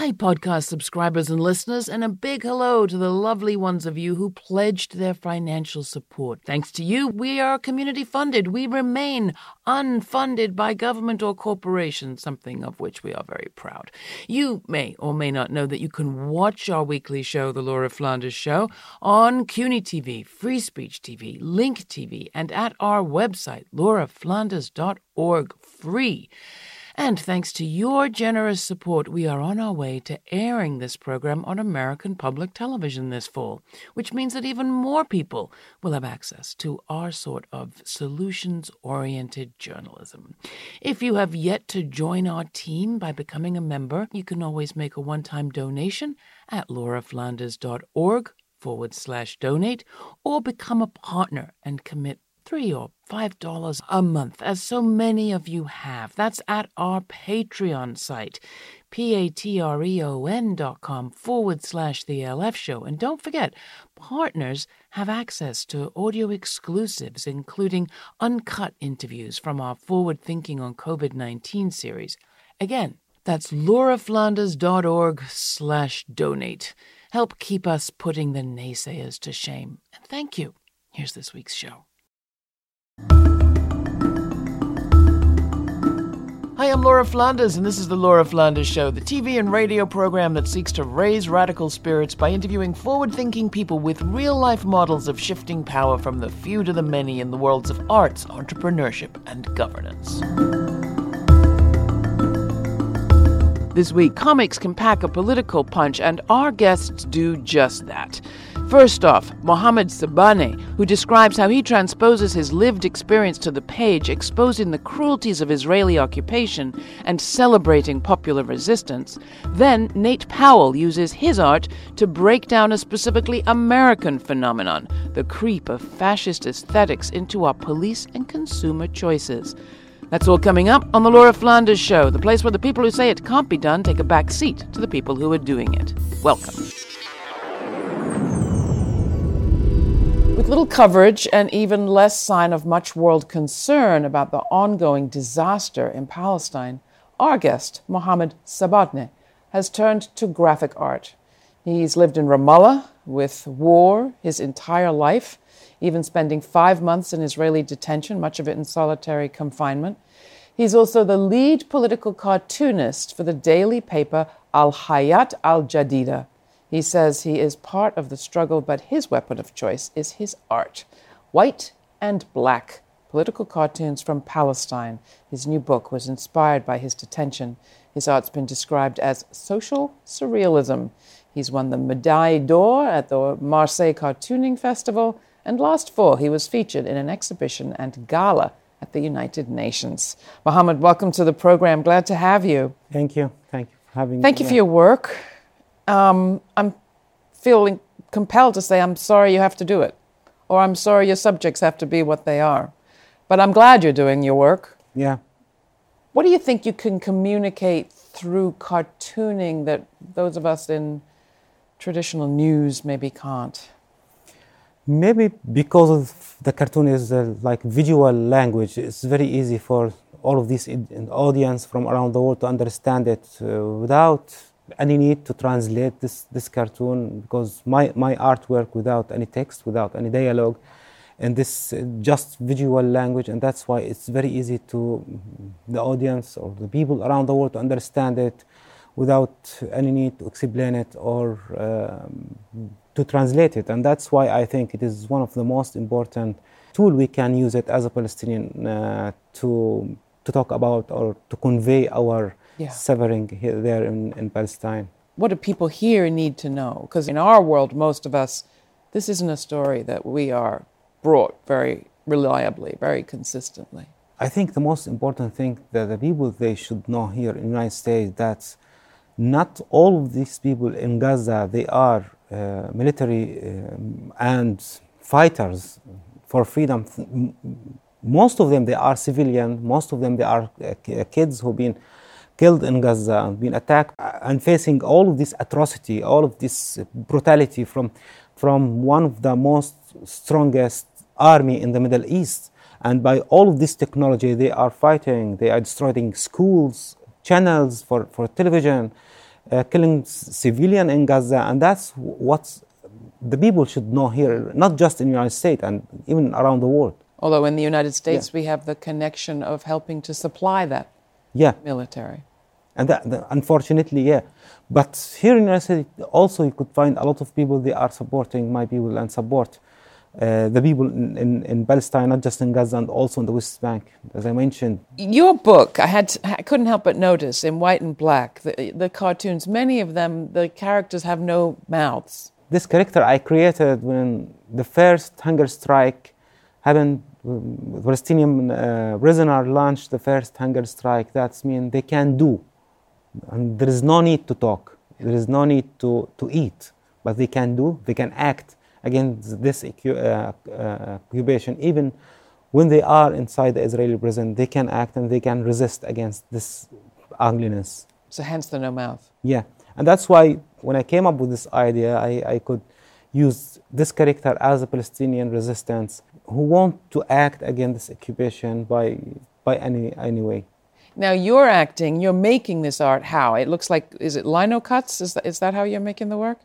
Hi, podcast subscribers and listeners, and a big hello to the lovely ones of you who pledged their financial support. Thanks to you, we are community funded. We remain unfunded by government or corporation, something of which we are very proud. You may or may not know that you can watch our weekly show, The Laura Flanders Show, on CUNY TV, Free Speech TV, Link TV, and at our website, lauraflanders.org, free. And thanks to your generous support, we are on our way to airing this program on American public television this fall, which means that even more people will have access to our sort of solutions oriented journalism. If you have yet to join our team by becoming a member, you can always make a one time donation at lauraflanders.org forward slash donate or become a partner and commit three or five dollars a month, as so many of you have. That's at our Patreon site, p-a-t-r-e-o-n dot com forward slash the LF show. And don't forget, partners have access to audio exclusives, including uncut interviews from our Forward Thinking on COVID-19 series. Again, that's lauraflanders.org slash donate. Help keep us putting the naysayers to shame. And thank you. Here's this week's show. Hi, I'm Laura Flanders, and this is The Laura Flanders Show, the TV and radio program that seeks to raise radical spirits by interviewing forward thinking people with real life models of shifting power from the few to the many in the worlds of arts, entrepreneurship, and governance. This week, comics can pack a political punch, and our guests do just that. First off, Mohammad Sabaaneh, who describes how he transposes his lived experience to the page, exposing the cruelties of Israeli occupation and celebrating popular resistance. Then, Nate Powell uses his art to break down a specifically American phenomenon the creep of fascist aesthetics into our police and consumer choices. That's all coming up on The Laura Flanders Show, the place where the people who say it can't be done take a back seat to the people who are doing it. Welcome. With little coverage and even less sign of much world concern about the ongoing disaster in Palestine, our guest, Mohammad Sabaaneh, has turned to graphic art. He's lived in Ramallah with war his entire life, even spending five months in Israeli detention, much of it in solitary confinement. He's also the lead political cartoonist for the daily paper Al Hayat Al Jadida, he says he is part of the struggle, but his weapon of choice is his art. White and Black Political Cartoons from Palestine. His new book was inspired by his detention. His art's been described as social surrealism. He's won the Médaille d'Or at the Marseille Cartooning Festival, and last fall he was featured in an exhibition and gala at the United Nations. Mohammad, welcome to the program. Glad to have you. Thank you. Thank you for having Thank me. you for your work um, I'm feeling compelled to say, I'm sorry you have to do it, or I'm sorry your subjects have to be what they are. But I'm glad you're doing your work. Yeah. What do you think you can communicate through cartooning that those of us in traditional news maybe can't? Maybe because the cartoon is uh, like visual language, it's very easy for all of this audience from around the world to understand it uh, without any need to translate this, this cartoon because my, my artwork without any text, without any dialogue, and this uh, just visual language, and that's why it's very easy to the audience or the people around the world to understand it without any need to explain it or um, to translate it. And that's why I think it is one of the most important tool we can use it as a Palestinian uh, to to talk about or to convey our yeah. suffering here, there in, in Palestine. What do people here need to know? Because in our world, most of us, this isn't a story that we are brought very reliably, very consistently. I think the most important thing that the people they should know here in the United States that not all of these people in Gaza they are military um, and fighters for freedom. Most of them they are civilian. Most of them they are uh, kids who've been killed in Gaza, been attacked, and facing all of this atrocity, all of this brutality from, from one of the most strongest army in the Middle East. And by all of this technology, they are fighting, they are destroying schools, channels for, for television, uh, killing civilian in Gaza, and that's what the people should know here, not just in the United States and even around the world. Although in the United States yeah. we have the connection of helping to supply that yeah. military. And that, that, unfortunately, yeah. But here in the United States, also you could find a lot of people, they are supporting my people and support uh, the people in, in, in, Palestine, not just in Gaza and also in the West Bank, as I mentioned. Your book, I had I couldn't help but notice in white and black the, the cartoons. Many of them, the characters have no mouths. This character I created when the first hunger strike happened. The Palestinian uh, prisoner launched the first hunger strike. That's mean they can do, and there is no need to talk. There is no need to, to eat, but they can do. They can act against this uh, uh, occupation, even when they are inside the Israeli prison, they can act and they can resist against this ugliness. So, hence the no mouth. Yeah, and that's why when I came up with this idea, I, I could use this character as a Palestinian resistance who want to act against this occupation by by any any way. Now you're acting, you're making this art. How it looks like? Is it lino cuts? Is that is that how you're making the work?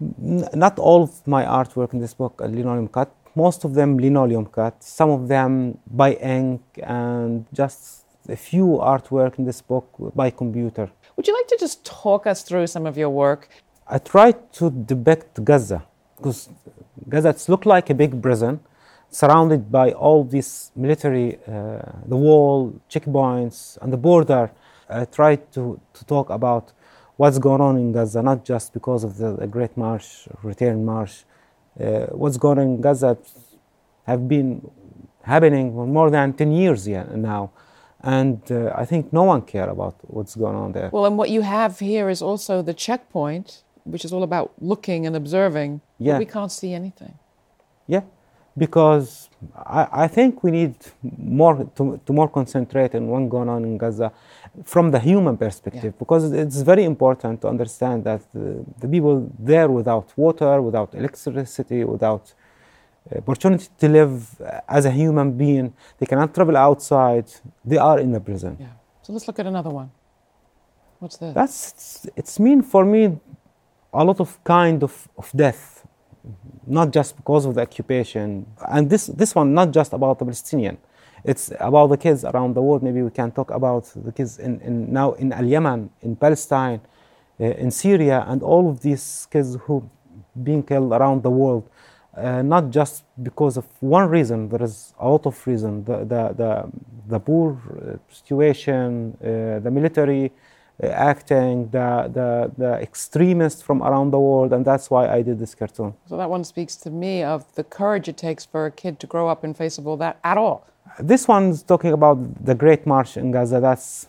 Not all of my artwork in this book are linoleum cut. Most of them linoleum cut. Some of them by ink, and just a few artwork in this book by computer. Would you like to just talk us through some of your work? I tried to depict Gaza because Gaza it's looked like a big prison surrounded by all these military, uh, the wall, checkpoints, and the border. I tried to, to talk about what's going on in Gaza, not just because of the, the Great March, Return March. Uh, what's going on in Gaza have been happening for more than 10 years now. And uh, I think no one cares about what's going on there. Well, and what you have here is also the checkpoint, which is all about looking and observing. Yeah. we can't see anything. Yeah, because I, I think we need more to, to more concentrate on what's going on in Gaza from the human perspective yeah. because it's very important to understand that the, the, people there without water, without electricity, without uh, opportunity to live uh, as a human being, they cannot travel outside, they are in the prison. Yeah. So let's look at another one. What's this? That's it's mean for me a lot of kind of, of death, not just because of the occupation. And this this one not just about the Palestinian it's about the kids around the world. Maybe we can talk about the kids in, in now in Al Yemen, in Palestine, uh, in Syria, and all of these kids who being killed around the world. Uh, not just because of one reason, there is a lot of reasons. The, the, the, the poor uh, situation, uh, the military acting, the, the, the extremists from around the world, and that's why I did this cartoon. So that one speaks to me of the courage it takes for a kid to grow up in face of all that at all. This one's talking about the Great March in Gaza. That's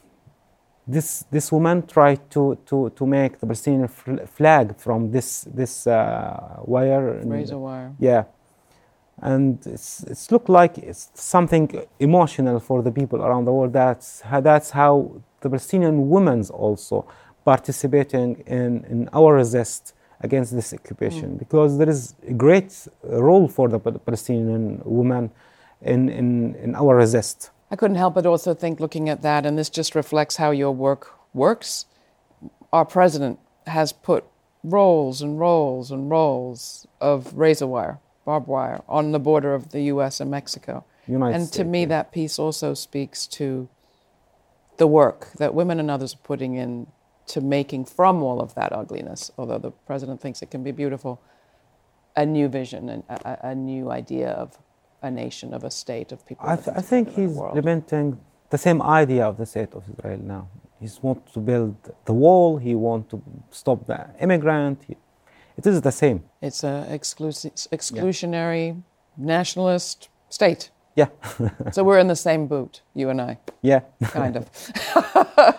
this this woman tried to to to make the Palestinian flag from this this uh, wire razor wire. Yeah, and it's it's looked like it's something emotional for the people around the world. That's how, that's how the Palestinian women's also participating in in our resist against this occupation mm. because there is a great role for the Palestinian women in, in, in our resist. I couldn't help but also think, looking at that, and this just reflects how your work works. Our president has put rolls and rolls and rolls of razor wire, barbed wire, on the border of the U.S. and Mexico. United and to me, yeah. that piece also speaks to the work that women and others are putting in to making from all of that ugliness, although the president thinks it can be beautiful, a new vision and a, a new idea of a nation, of a state, of people. I, th- I think he's implementing the same idea of the state of Israel now. He wants to build the wall. He wants to stop the immigrant. He, it is the same. It's an exclusionary yeah. nationalist state. Yeah. so we're in the same boot, you and I. Yeah. Kind of.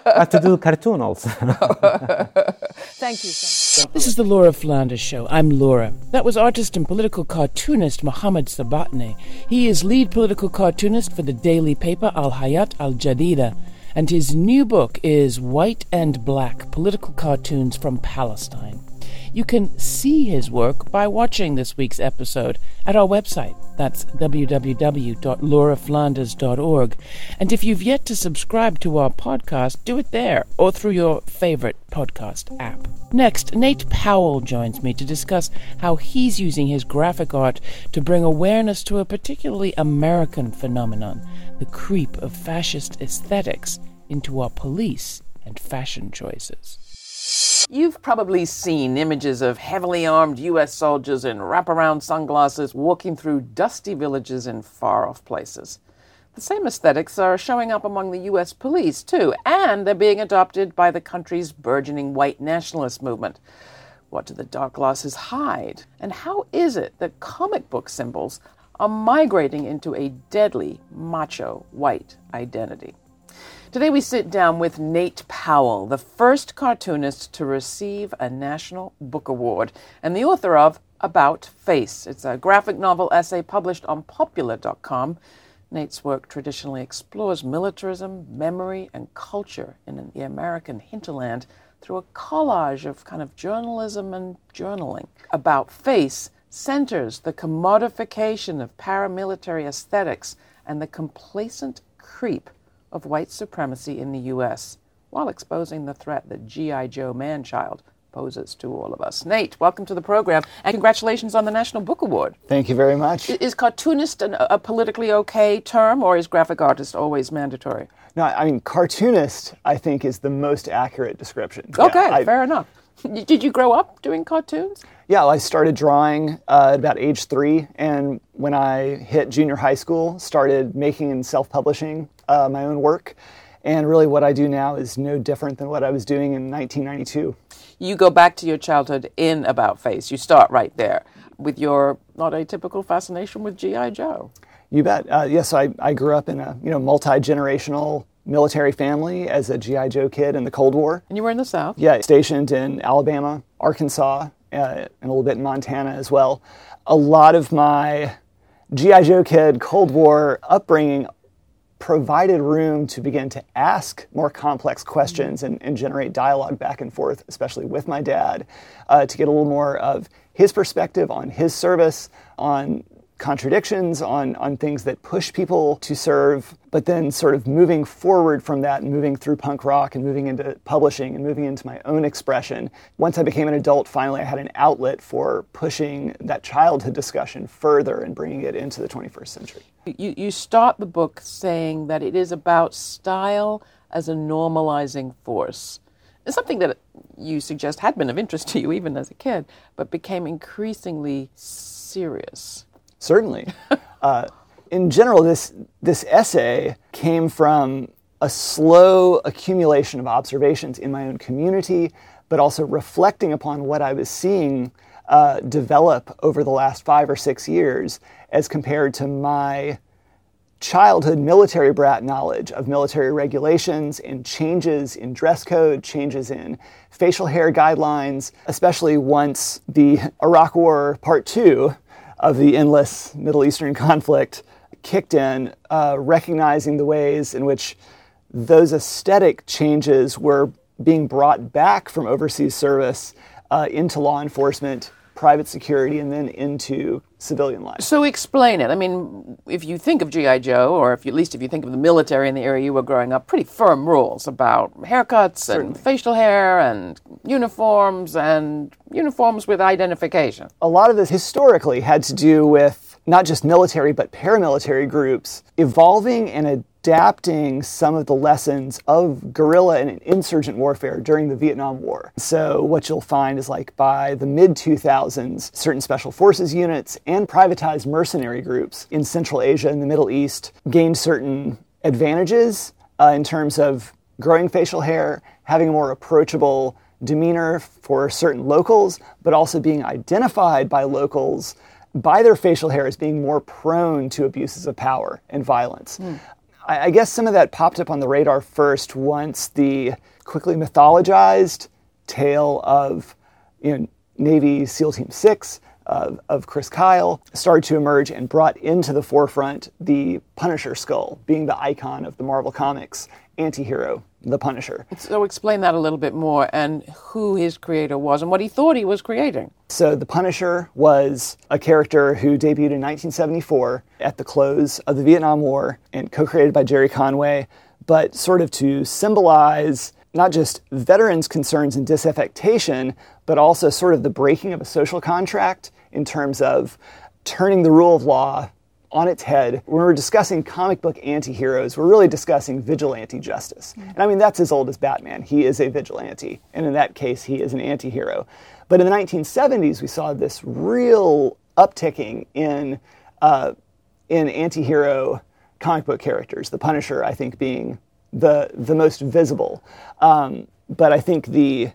I have to do cartoon also. Thank you so much. This is the Laura Flanders Show. I'm Laura. That was artist and political cartoonist Mohammad Sabaaneh. He is lead political cartoonist for the daily paper Al Hayat Al Jadida, and his new book is White and Black Political Cartoons from Palestine. You can see his work by watching this week's episode at our website. That's www.lauraflanders.org. And if you've yet to subscribe to our podcast, do it there or through your favorite podcast app. Next, Nate Powell joins me to discuss how he's using his graphic art to bring awareness to a particularly American phenomenon the creep of fascist aesthetics into our police and fashion choices. You've probably seen images of heavily armed U.S. soldiers in wraparound sunglasses walking through dusty villages in far off places. The same aesthetics are showing up among the U.S. police, too, and they're being adopted by the country's burgeoning white nationalist movement. What do the dark glasses hide? And how is it that comic book symbols are migrating into a deadly macho white identity? Today we sit down with Nate Powell, the first cartoonist to receive a National Book Award and the author of About Face. It's a graphic novel essay published on Popula.com. Nate's work traditionally explores militarism, memory, and culture in the American hinterland through a collage of kind of journalism and journaling. About Face centers the commodification of paramilitary aesthetics and the complacent creep of white supremacy in the U.S. while exposing the threat that G.I. Joe Manchild poses to all of us. Nate, welcome to the program, and congratulations on the National Book Award. Thank you very much. Is cartoonist an, a politically okay term, or is graphic artist always mandatory? No, I mean, cartoonist, I think, is the most accurate description. Okay, yeah, I, fair enough. Did you grow up doing cartoons? Yeah, well, I started drawing uh, at about age three, and when I hit junior high school, started making and self-publishing uh, my own work. And really, what I do now is no different than what I was doing in 1992. You go back to your childhood in About Face. You start right there with your not atypical fascination with G.I. Joe. You bet. Uh, yes, I, I grew up in a you know multi generational military family as a GI Joe kid in the Cold War. And you were in the South. Yeah, stationed in Alabama, Arkansas, uh, and a little bit in Montana as well. A lot of my GI Joe kid Cold War upbringing provided room to begin to ask more complex questions and, and generate dialogue back and forth, especially with my dad, uh, to get a little more of his perspective on his service, on contradictions, on, on things that push people to serve, but then sort of moving forward from that and moving through punk rock and moving into publishing and moving into my own expression. Once I became an adult, finally I had an outlet for pushing that childhood discussion further and bringing it into the 21st century. You, you start the book saying that it is about style as a normalizing force. It's something that you suggest had been of interest to you even as a kid, but became increasingly serious. Certainly. uh, in general, this, this essay came from a slow accumulation of observations in my own community, but also reflecting upon what I was seeing uh, develop over the last five or six years as compared to my childhood military brat knowledge of military regulations and changes in dress code, changes in facial hair guidelines, especially once the Iraq War Part 2 of the endless Middle Eastern conflict kicked in, uh, recognizing the ways in which those aesthetic changes were being brought back from overseas service uh, into law enforcement private security and then into civilian life. So explain it. I mean, if you think of GI Joe, or if you, at least if you think of the military in the area you were growing up, pretty firm rules about haircuts Certainly. and facial hair and uniforms and uniforms with identification. A lot of this historically had to do with not just military but paramilitary groups evolving and adapting some of the lessons of guerrilla and insurgent warfare during the Vietnam War. So, what you'll find is like by the mid 2000s, certain special forces units and privatized mercenary groups in Central Asia and the Middle East gained certain advantages uh, in terms of growing facial hair, having a more approachable demeanor for certain locals, but also being identified by locals by their facial hair as being more prone to abuses of power and violence. Mm. I, I guess some of that popped up on the radar first once the quickly mythologized tale of you know, Navy SEAL Team 6 of, of Chris Kyle started to emerge and brought into the forefront the Punisher skull, being the icon of the Marvel Comics anti-hero the Punisher. So explain that a little bit more and who his creator was and what he thought he was creating. So the Punisher was a character who debuted in 1974 at the close of the Vietnam War and co-created by Gerry Conway, but sort of to symbolize not just veterans' concerns and disaffectation, but also sort of the breaking of a social contract in terms of turning the rule of law on its head. When we're discussing comic book anti-heroes, we're really discussing vigilante justice. Mm-hmm. And I mean, that's as old as Batman. He is a vigilante. And in that case, he is an anti-hero. But in the 1970s, we saw this real upticking in, uh, in anti-hero comic book characters. The Punisher, I think, being the, the most visible. Um, but I think the,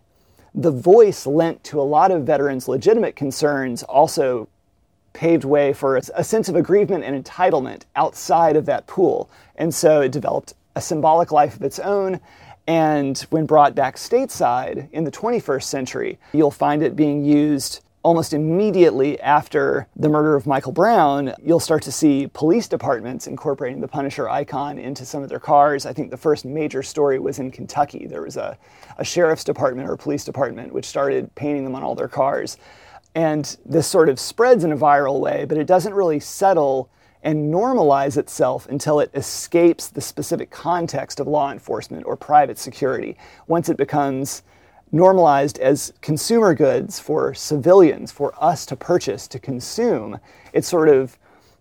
the voice lent to a lot of veterans' legitimate concerns also paved way for a sense of aggrievement and entitlement outside of that pool. And so it developed a symbolic life of its own. And when brought back stateside in the 21st century, you'll find it being used almost immediately after the murder of Michael Brown. You'll start to see police departments incorporating the Punisher icon into some of their cars. I think the first major story was in Kentucky. There was a, a sheriff's department or police department which started painting them on all their cars. And this sort of spreads in a viral way, but it doesn't really settle and normalize itself until it escapes the specific context of law enforcement or private security. Once it becomes normalized as consumer goods for civilians, for us to purchase, to consume, it sort of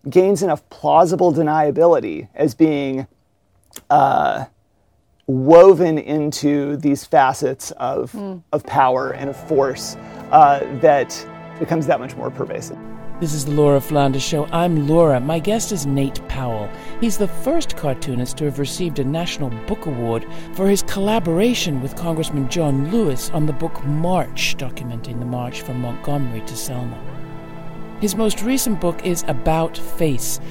gains enough plausible deniability as being uh, woven into these facets of, mm. of power and of force uh, that becomes that much more pervasive. This is the Laura Flanders Show. I'm Laura. My guest is Nate Powell. He's the first cartoonist to have received a National Book Award for his collaboration with Congressman John Lewis on the book March, documenting the march from Montgomery to Selma. His most recent book is About Face,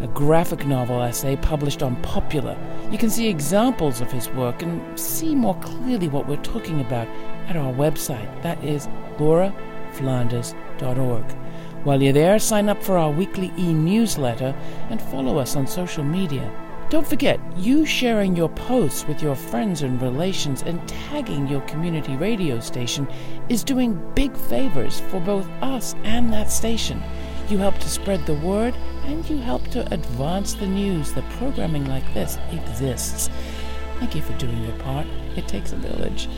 a graphic novel essay published on Popula. You can see examples of his work and see more clearly what we're talking about at our website. That is Laura flanders.org. While you're there, sign up for our weekly e newsletter and follow us on social media. Don't forget, you sharing your posts with your friends and relations and tagging your community radio station is doing big favors for both us and that station. You help to spread the word and you help to advance the news that programming like this exists. Thank you for doing your part. It takes a village.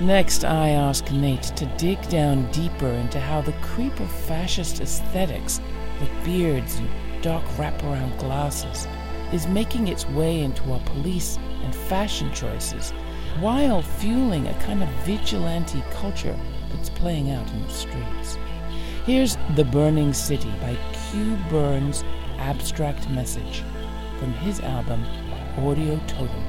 Next, I ask Nate to dig down deeper into how the creep of fascist aesthetics, with beards and dark wraparound glasses, is making its way into our police and fashion choices, while fueling a kind of vigilante culture that's playing out in the streets. Here's The Burning City by Q Burns' Abstract Message from his album Audio Totem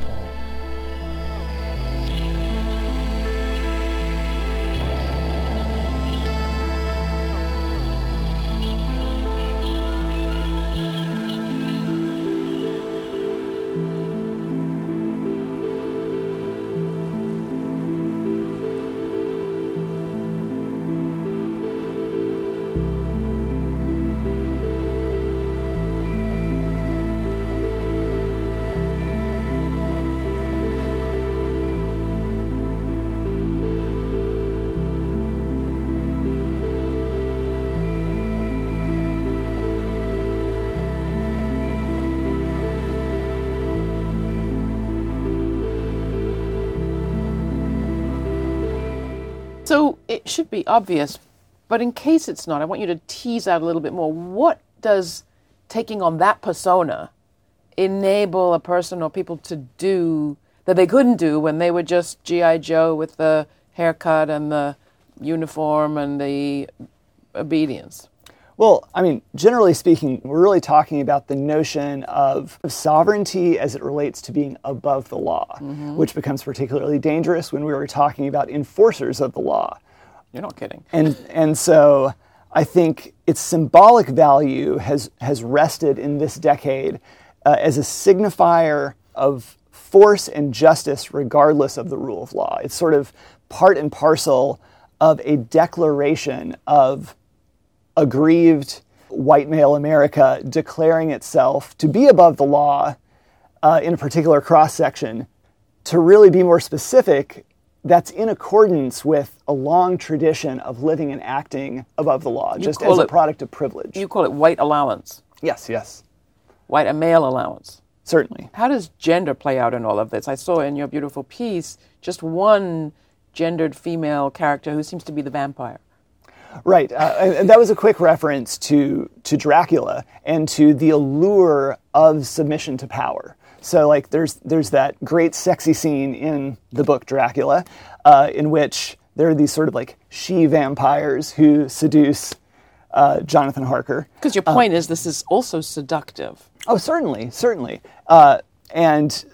So it should be obvious, but in case it's not, I want you to tease out a little bit more. What does taking on that persona enable a person or people to do that they couldn't do when they were just G.I. Joe with the haircut and the uniform and the obedience? Well, I mean, generally speaking, we're really talking about the notion of sovereignty as it relates to being above the law, mm-hmm. which becomes particularly dangerous when we were talking about enforcers of the law. You're not kidding. And and so I think its symbolic value has has rested in this decade uh, as a signifier of force and justice regardless of the rule of law. It's sort of part and parcel of a declaration of aggrieved white male America declaring itself to be above the law uh, in a particular cross section to really be more specific, that's in accordance with a long tradition of living and acting above the law, You just as a product of privilege. You call it white allowance, yes, yes, white a male allowance. certainly. How does gender play out in all of this? I saw in your beautiful piece just one gendered female character who seems to be the vampire. Right, uh, and that was a quick reference to to Dracula and to the allure of submission to power. So, like, there's there's that great sexy scene in the book Dracula, uh, in which there are these sort of like she vampires who seduce uh, Jonathan Harker. Because your point is this is also seductive. Oh, certainly, certainly. Uh, and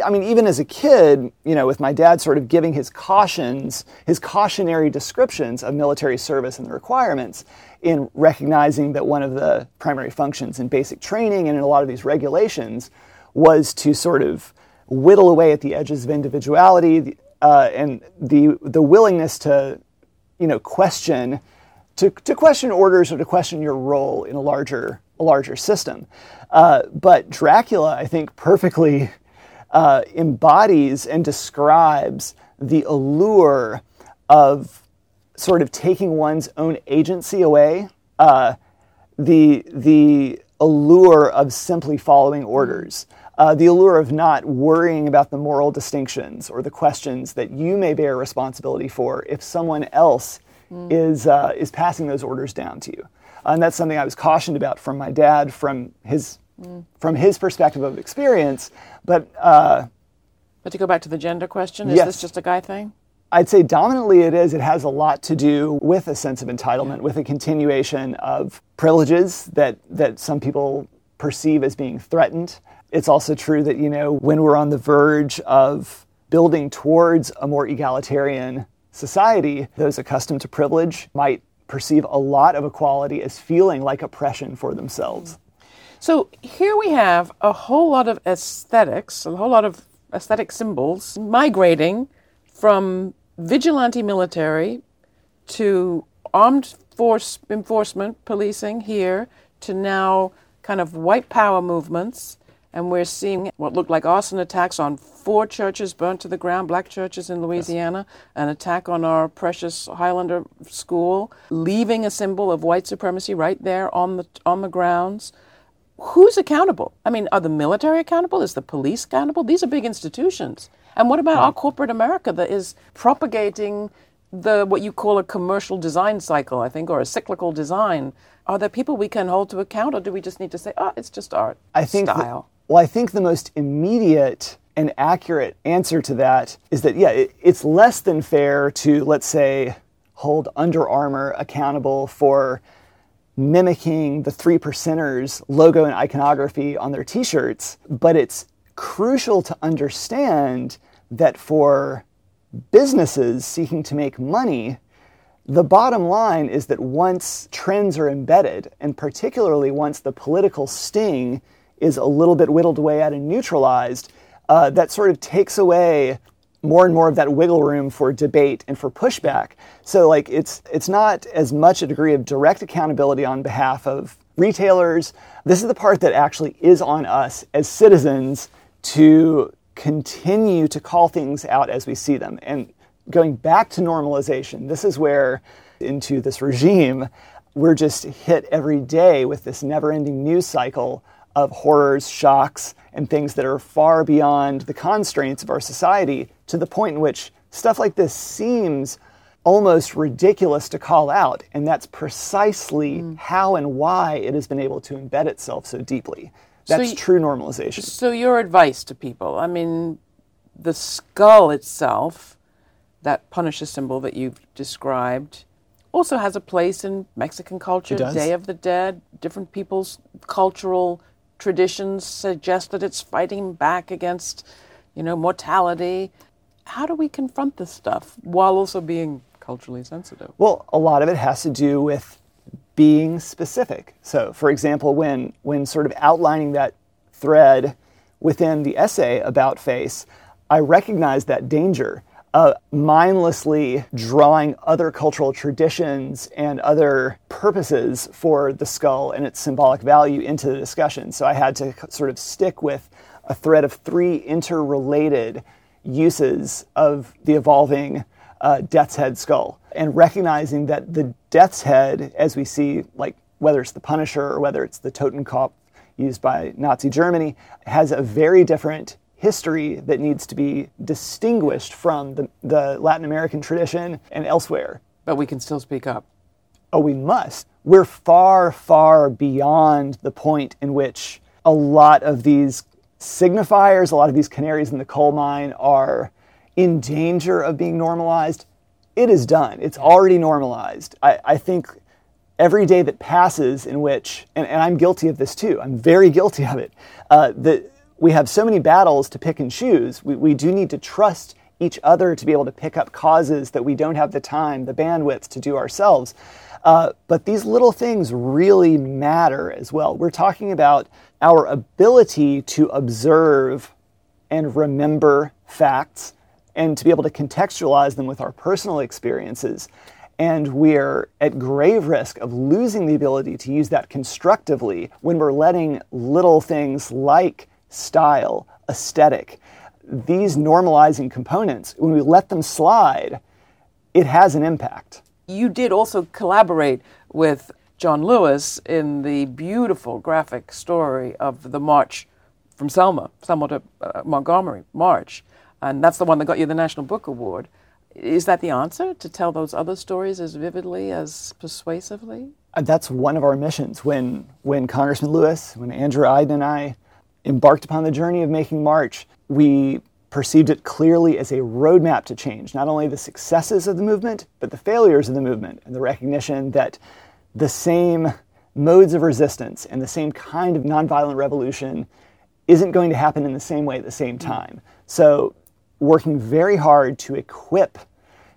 I mean, even as a kid, you know, with my dad sort of giving his cautions, his cautionary descriptions of military service and the requirements, in recognizing that one of the primary functions in basic training and in a lot of these regulations was to sort of whittle away at the edges of individuality uh, and the the willingness to, you know, question to, to question orders or to question your role in a larger a larger system. Uh, but Dracula, I think, perfectly uh, embodies and describes the allure of sort of taking one's own agency away, uh, the the allure of simply following orders, uh, the allure of not worrying about the moral distinctions or the questions that you may bear responsibility for if someone else is uh, is passing those orders down to you. And that's something I was cautioned about from my dad, from his from his perspective of experience. But uh, But to go back to the gender question, is Yes. this just a guy thing? I'd say dominantly it is. It has a lot to do with a sense of entitlement, with a continuation of privileges that, that some people perceive as being threatened. It's also true that, you know, when we're on the verge of building towards a more egalitarian society, those accustomed to privilege might perceive a lot of equality as feeling like oppression for themselves. So here we have a whole lot of aesthetics, a whole lot of aesthetic symbols migrating from vigilante military to armed force enforcement, policing here, to now kind of white power movements. And we're seeing what looked like arson attacks on four churches burnt to the ground, black churches in Louisiana, an attack on our precious Highlander school, leaving a symbol of white supremacy right there on the on the grounds who's accountable? I mean, are the military accountable? Is the police accountable? These are big institutions. And what about our corporate America that is propagating the what you call a commercial design cycle, I think, or a cyclical design? Are there people we can hold to account, or do we just need to say, "Oh, it's just art I think the- well, I think the most immediate and accurate answer to that is that yeah, it, it's less than fair to let's say hold Under Armour accountable for mimicking the three percenters logo and iconography on their t-shirts, but it's crucial to understand that for businesses seeking to make money, the bottom line is that once trends are embedded, and particularly once the political sting is a little bit whittled away at and neutralized, uh, that sort of takes away more and more of that wiggle room for debate and for pushback. So, like, it's it's not as much a degree of direct accountability on behalf of retailers. This is the part that actually is on us as citizens to continue to call things out as we see them. And going back to normalization, this is where, into this regime, we're just hit every day with this never ending news cycle of horrors, shocks, and things that are far beyond the constraints of our society to the point in which stuff like this seems almost ridiculous to call out. And that's precisely hmm. how and why it has been able to embed itself so deeply. That's y- true normalization. So, your advice to people? I mean, the skull itself, that Punisher symbol that you've described, also has a place in Mexican culture. Day of the Dead, different people's cultural traditions suggest that it's fighting back against, you know, mortality. How do we confront this stuff while also being culturally sensitive? Well, a lot of it has to do with being specific. So, for example, when when sort of outlining that thread within the essay about face, I recognize that danger of mindlessly drawing other cultural traditions and other purposes for the skull and its symbolic value into the discussion. So I had to sort of stick with a thread of three interrelated uses of the evolving uh, death's head skull and recognizing that the death's head, as we see, like whether it's the Punisher or whether it's the Totenkopf used by Nazi Germany, has a very different history that needs to be distinguished from the, the Latin American tradition and elsewhere. But we can still speak up. Oh, we must. We're far, far beyond the point in which a lot of these signifiers, a lot of these canaries in the coal mine are in danger of being normalized. It is done. It's already normalized. I, I think every day that passes in which, and, and, I'm guilty of this too, I'm very guilty of it, uh, that we have so many battles to pick and choose. We, we do need to trust each other to be able to pick up causes that we don't have the time, the bandwidth to do ourselves. Uh, but these little things really matter as well. We're talking about our ability to observe and remember facts and to be able to contextualize them with our personal experiences. And we're at grave risk of losing the ability to use that constructively when we're letting little things like style, aesthetic, these normalizing components, when we let them slide, it has an impact. You did also collaborate with John Lewis in the beautiful graphic story of the march from Selma, Selma to uh, Montgomery March. And that's the one that got you the National Book Award. Is that the answer to tell those other stories as vividly, as persuasively? Uh, that's one of our missions. When, when Congressman Lewis, when Andrew Aydin and I embarked upon the journey of making March, we perceived it clearly as a roadmap to change, not only the successes of the movement, but the failures of the movement, and the recognition that the same modes of resistance and the same kind of nonviolent revolution isn't going to happen in the same way at the same time. So working very hard to equip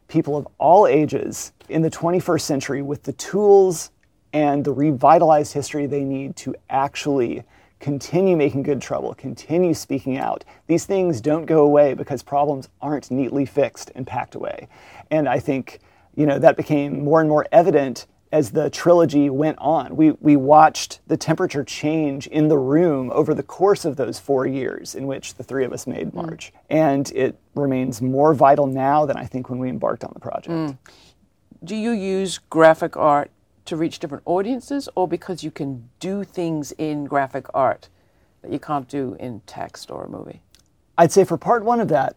people of all ages in the 21st century with the tools and the revitalized history they need to actually continue making good trouble, continue speaking out. These things don't go away because problems aren't neatly fixed and packed away. And I think, you know, that became more and more evident as the trilogy went on. We, we watched the temperature change in the room over the course of those four years in which the three of us made mm. March. Mm. And it remains more vital now than I think when we embarked on the project. Mm. Do you use graphic art to reach different audiences or because you can do things in graphic art that you can't do in text or a movie? I'd say for part one of that,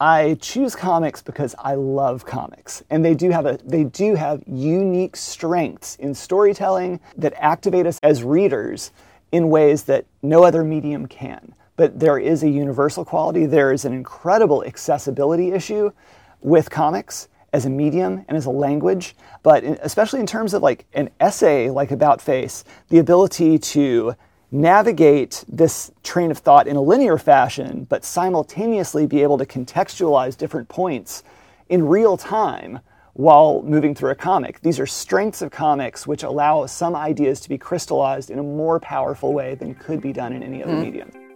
I choose comics because I love comics, and they do have a they do have unique strengths in storytelling that activate us as readers in ways that no other medium can. But there is a universal quality. There is an incredible accessibility issue with comics as a medium and as a language, but in, especially in terms of like an essay like About Face, the ability to navigate this train of thought in a linear fashion, but simultaneously be able to contextualize different points in real time while moving through a comic. These are strengths of comics which allow some ideas to be crystallized in a more powerful way than could be done in any other mm. medium.